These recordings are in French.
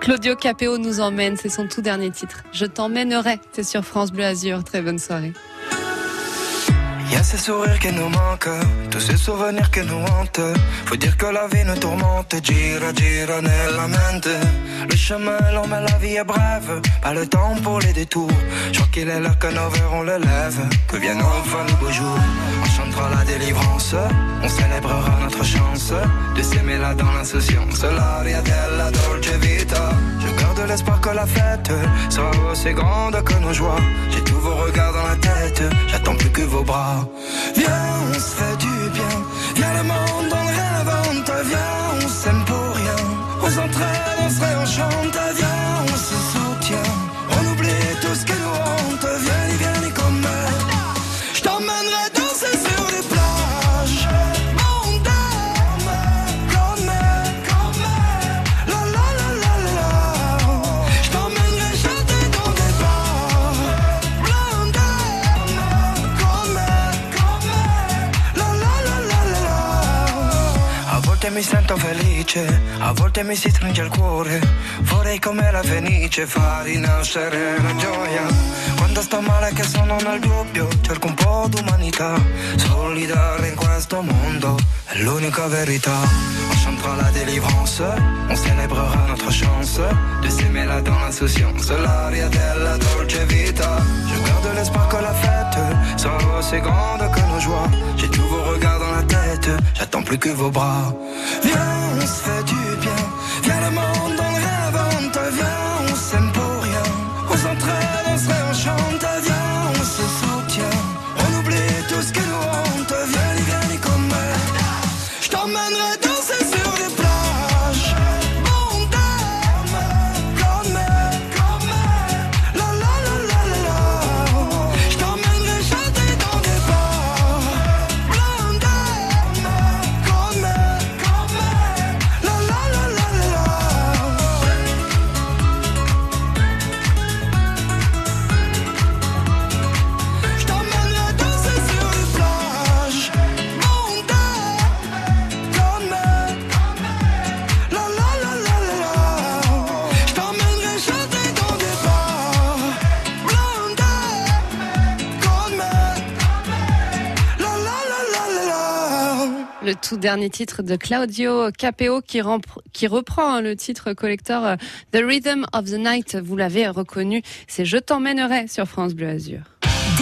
Claudio Capéo nous emmène, c'est son tout dernier titre. Je t'emmènerai, c'est sur France Bleu Azur. Très bonne soirée. Y a ces sourires qui nous manquent, tous ces souvenirs qui nous hantent. Faut dire que la vie nous tourmente, gira, gira nella mente. Le chemin long, mais la vie est brève. Pas le temps pour les détours. Je crois qu'il est l'heure que nos verres le lève. Que viennent enfin nos beaux jours. On chantera la délivrance, on célébrera notre chance de s'aimer là dans l'insouciance. L'aria della dolce vita. Je garde l'espoir que la fête sera aussi grande que nos joies. J'ai tous vos regards dans la tête, j'attends plus que vos bras. Viens, on se fait du bien. Viens le monde sento felice, a volte mi si stringe il cuore. Vorrei come la fenice far rinascere la gioia. Quando sto male che sono nel dubbio, cerco un po' d'umanità. Solidale in questo mondo è l'unica verità. On chantera la délivrance, on célébrera notre chance de s'aimer là dans l'insouciance. L'aria della dolce vita. Je garde l'espoir que la fête sera aussi grande que nos joies. J'ai tous vos regards dans la tête, j'attends plus que vos bras. Viens, on se fait du bien. Viens le monde dans le rêve, Le tout dernier titre de Claudio Capeo qui, reprend hein, le titre collector euh, The Rhythm of the Night. Vous l'avez reconnu, c'est Je t'emmènerai sur France Bleu Azur.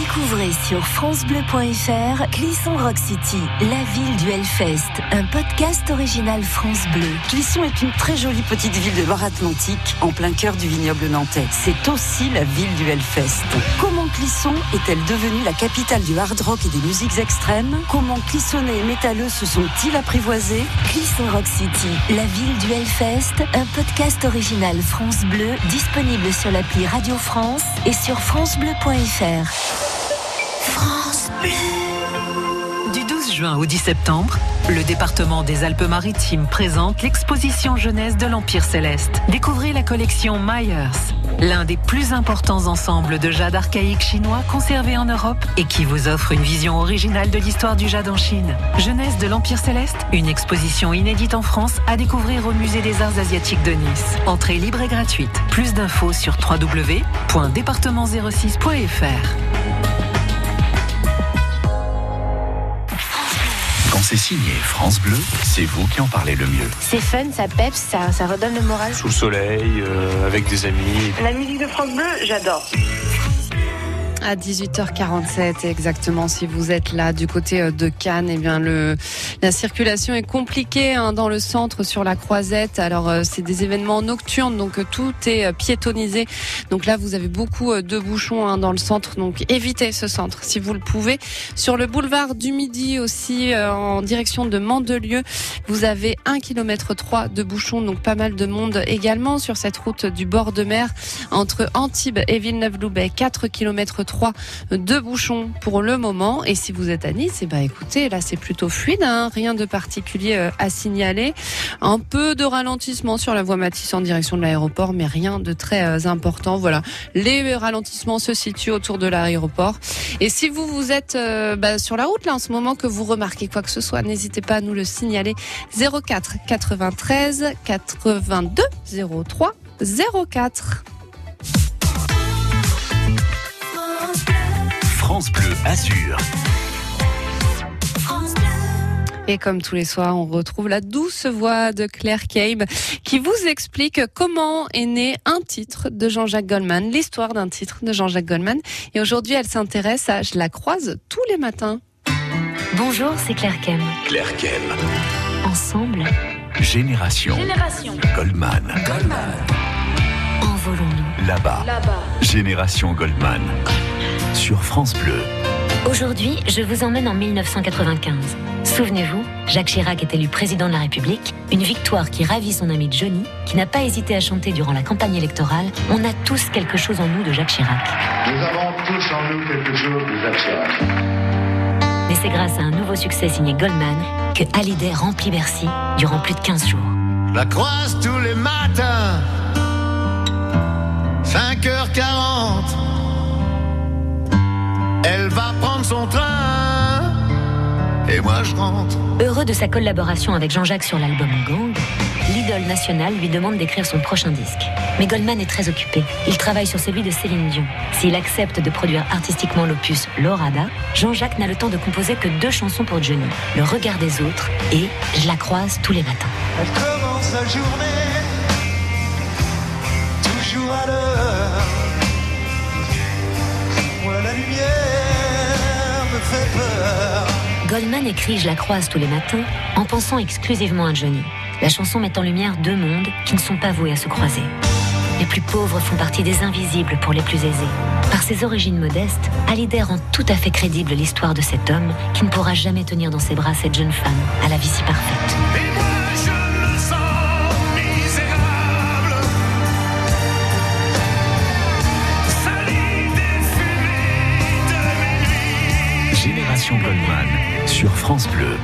Découvrez sur francebleu.fr Clisson Rock City, la ville du Hellfest, un podcast original France Bleu. Clisson est une très jolie petite ville de Loire-Atlantique, en plein cœur du vignoble nantais. C'est aussi la ville du Hellfest. Comment Clisson est-elle devenue la capitale du hard rock et des musiques extrêmes? Comment Clissonnais et métalleux se sont-ils apprivoisés? Clisson Rock City, la ville du Hellfest, un podcast original France Bleu, disponible sur l'appli Radio France et sur francebleu.fr. Du 12 juin au 10 septembre, le département des Alpes-Maritimes présente l'exposition jeunesse de l'Empire céleste. Découvrez la collection Myers, l'un des plus importants ensembles de jade archaïque chinois conservés en Europe et qui vous offre une vision originale de l'histoire du jade en Chine. Jeunesse de l'Empire céleste, une exposition inédite en France à découvrir au musée des arts asiatiques de Nice. Entrée libre et gratuite. Plus d'infos sur www.département06.fr. c'est signé France Bleu, c'est vous qui en parlez le mieux. C'est fun, ça peps, ça, ça redonne le moral. sous le soleil, euh, avec des amis. La musique de France Bleu, j'adore. À 18h47 exactement, si vous êtes là du côté euh, de Cannes, eh bien le la circulation est compliquée hein, dans le centre sur la Croisette. Alors euh, c'est des événements nocturnes, donc euh, tout est euh, piétonisé. Donc là vous avez beaucoup euh, de bouchons hein, dans le centre, donc évitez ce centre si vous le pouvez. Sur le boulevard du Midi aussi en direction de Mandelieu, vous avez 1 km 3 de bouchons, donc pas mal de monde également sur cette route du bord de mer entre Antibes et Villeneuve-Loubet, 4 km 3 de bouchons pour le moment. Et si vous êtes à Nice, et bah écoutez, là c'est plutôt fluide, hein. rien de particulier euh, à signaler. Un peu de ralentissement sur la voie Matisse en direction de l'aéroport, mais rien de très euh, important. Voilà, les ralentissements se situent autour de l'aéroport. Et si vous vous êtes euh, bah, sur la route là en ce moment que vous remarquez quoi que ce soit, n'hésitez pas à nous le signaler 04 93 82 03 04. France Bleu Azur. Et comme tous les soirs, on retrouve la douce voix de Claire Cabe qui vous explique comment est né un titre de Jean-Jacques Goldman, l'histoire d'un titre de Jean-Jacques Goldman. Et aujourd'hui, elle s'intéresse à Je la croise tous les matins. Bonjour, c'est Claire Kem. Claire Kem. Ensemble, Génération. Génération. Goldman. envolons-nous. Là-bas. Là-bas. Génération Goldman. Sur France Bleu. Aujourd'hui, je vous emmène en 1995. Souvenez-vous, Jacques Chirac est élu président de la République, une victoire qui ravit son ami Johnny, qui n'a pas hésité à chanter durant la campagne électorale On a tous quelque chose en nous de Jacques Chirac. Nous avons tous en nous quelque chose de Jacques Chirac. Mais c'est grâce à un nouveau succès signé Goldman que Hallyday remplit Bercy durant plus de 15 jours. La croise tous les matins, moi je rentre. Heureux de sa collaboration avec Jean-Jacques sur l'album Gang, l'idole nationale lui demande d'écrire son prochain disque. Mais Goldman est très occupé. Il travaille sur celui de Céline Dion. S'il accepte de produire artistiquement l'opus Lorada, Jean-Jacques n'a le temps de composer que deux chansons pour Johnny, Le regard des autres et Je la croise tous les matins. Elle commence sa journée, Goldman écrit Je la croise tous les matins en pensant exclusivement à Johnny. La chanson met en lumière deux mondes qui ne sont pas voués à se croiser. Les plus pauvres font partie des invisibles pour les plus aisés. Par ses origines modestes, Hallyday rend tout à fait crédible l'histoire de cet homme qui ne pourra jamais tenir dans ses bras cette jeune femme à la vie si parfaite. Goldman. Sur France Bleu.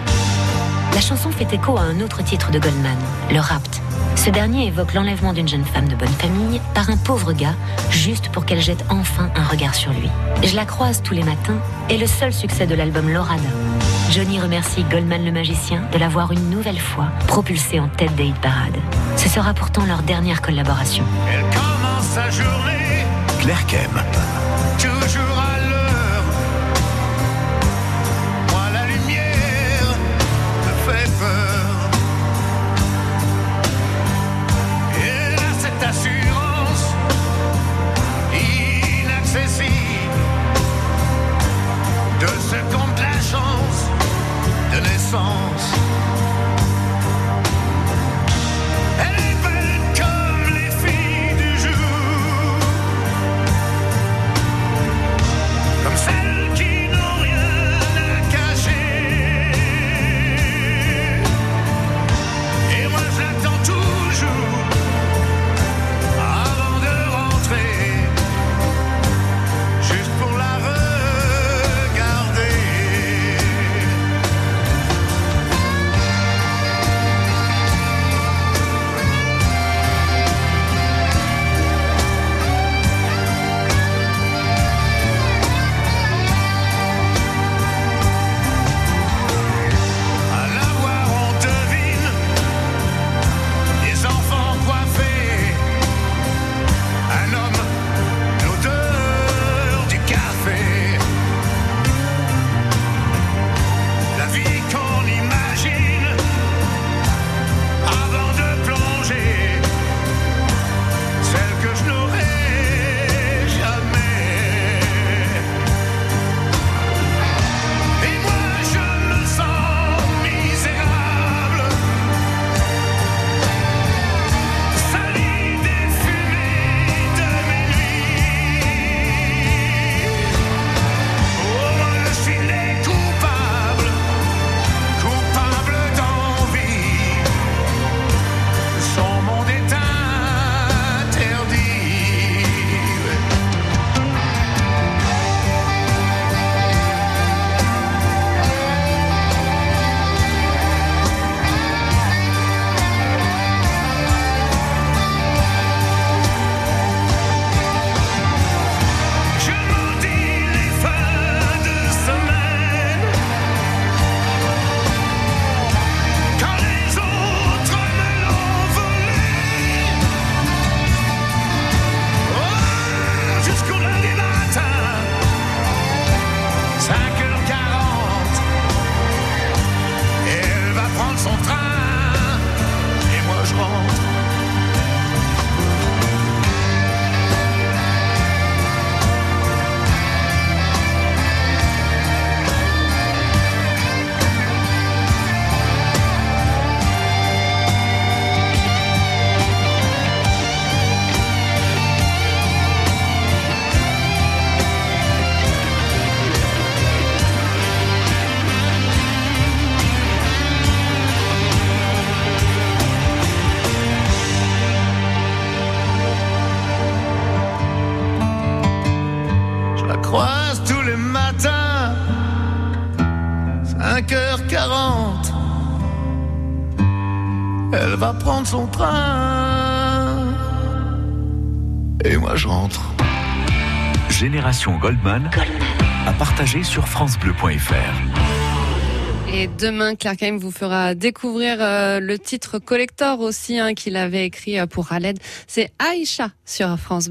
La chanson fait écho à un autre titre de Goldman, Le Rapt. Ce dernier évoque l'enlèvement d'une jeune femme de bonne famille par un pauvre gars, juste pour qu'elle jette enfin un regard sur lui. Je la croise tous les matins est le seul succès de l'album Lorada. Johnny remercie Goldman le magicien de l'avoir une nouvelle fois propulsé en tête des hit parades. Ce sera pourtant leur dernière collaboration. Elle commence sa journée, Claire Kem. Elle va prendre son train. Et moi je rentre. Génération Goldman, à partager sur FranceBleu.fr. Et demain, Claire Kaim vous fera découvrir euh, le titre collector aussi hein, qu'il avait écrit euh, pour Aled. C'est Aïcha sur France